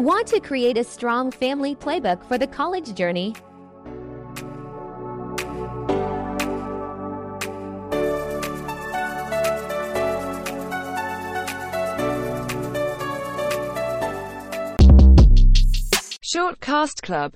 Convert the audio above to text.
Want to create a strong family playbook for the college journey? Shortcast Club